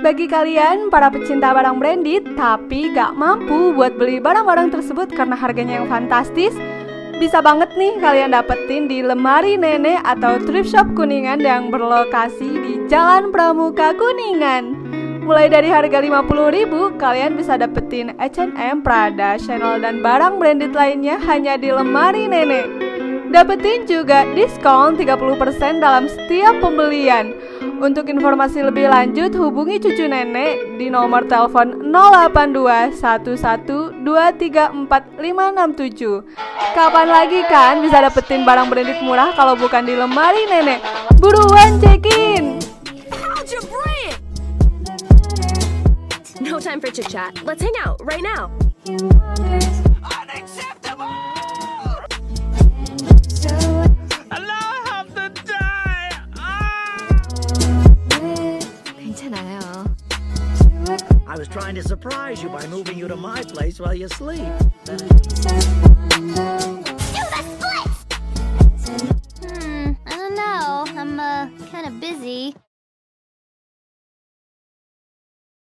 bagi kalian para pecinta barang branded tapi gak mampu buat beli barang-barang tersebut karena harganya yang fantastis, bisa banget nih kalian dapetin di lemari nenek atau thrift shop Kuningan yang berlokasi di Jalan Pramuka Kuningan. Mulai dari harga 50.000, kalian bisa dapetin H&M, Prada, Chanel dan barang branded lainnya hanya di lemari nenek. Dapetin juga diskon 30% dalam setiap pembelian. Untuk informasi lebih lanjut hubungi cucu nenek di nomor telepon 082 Kapan lagi kan bisa dapetin barang branded murah kalau bukan di lemari nenek? Buruan check-in! No time for chit chat. Let's hang out right now. I was trying to surprise you by moving you to my place while you sleep. Hmm, I don't know. I'm uh kind of busy.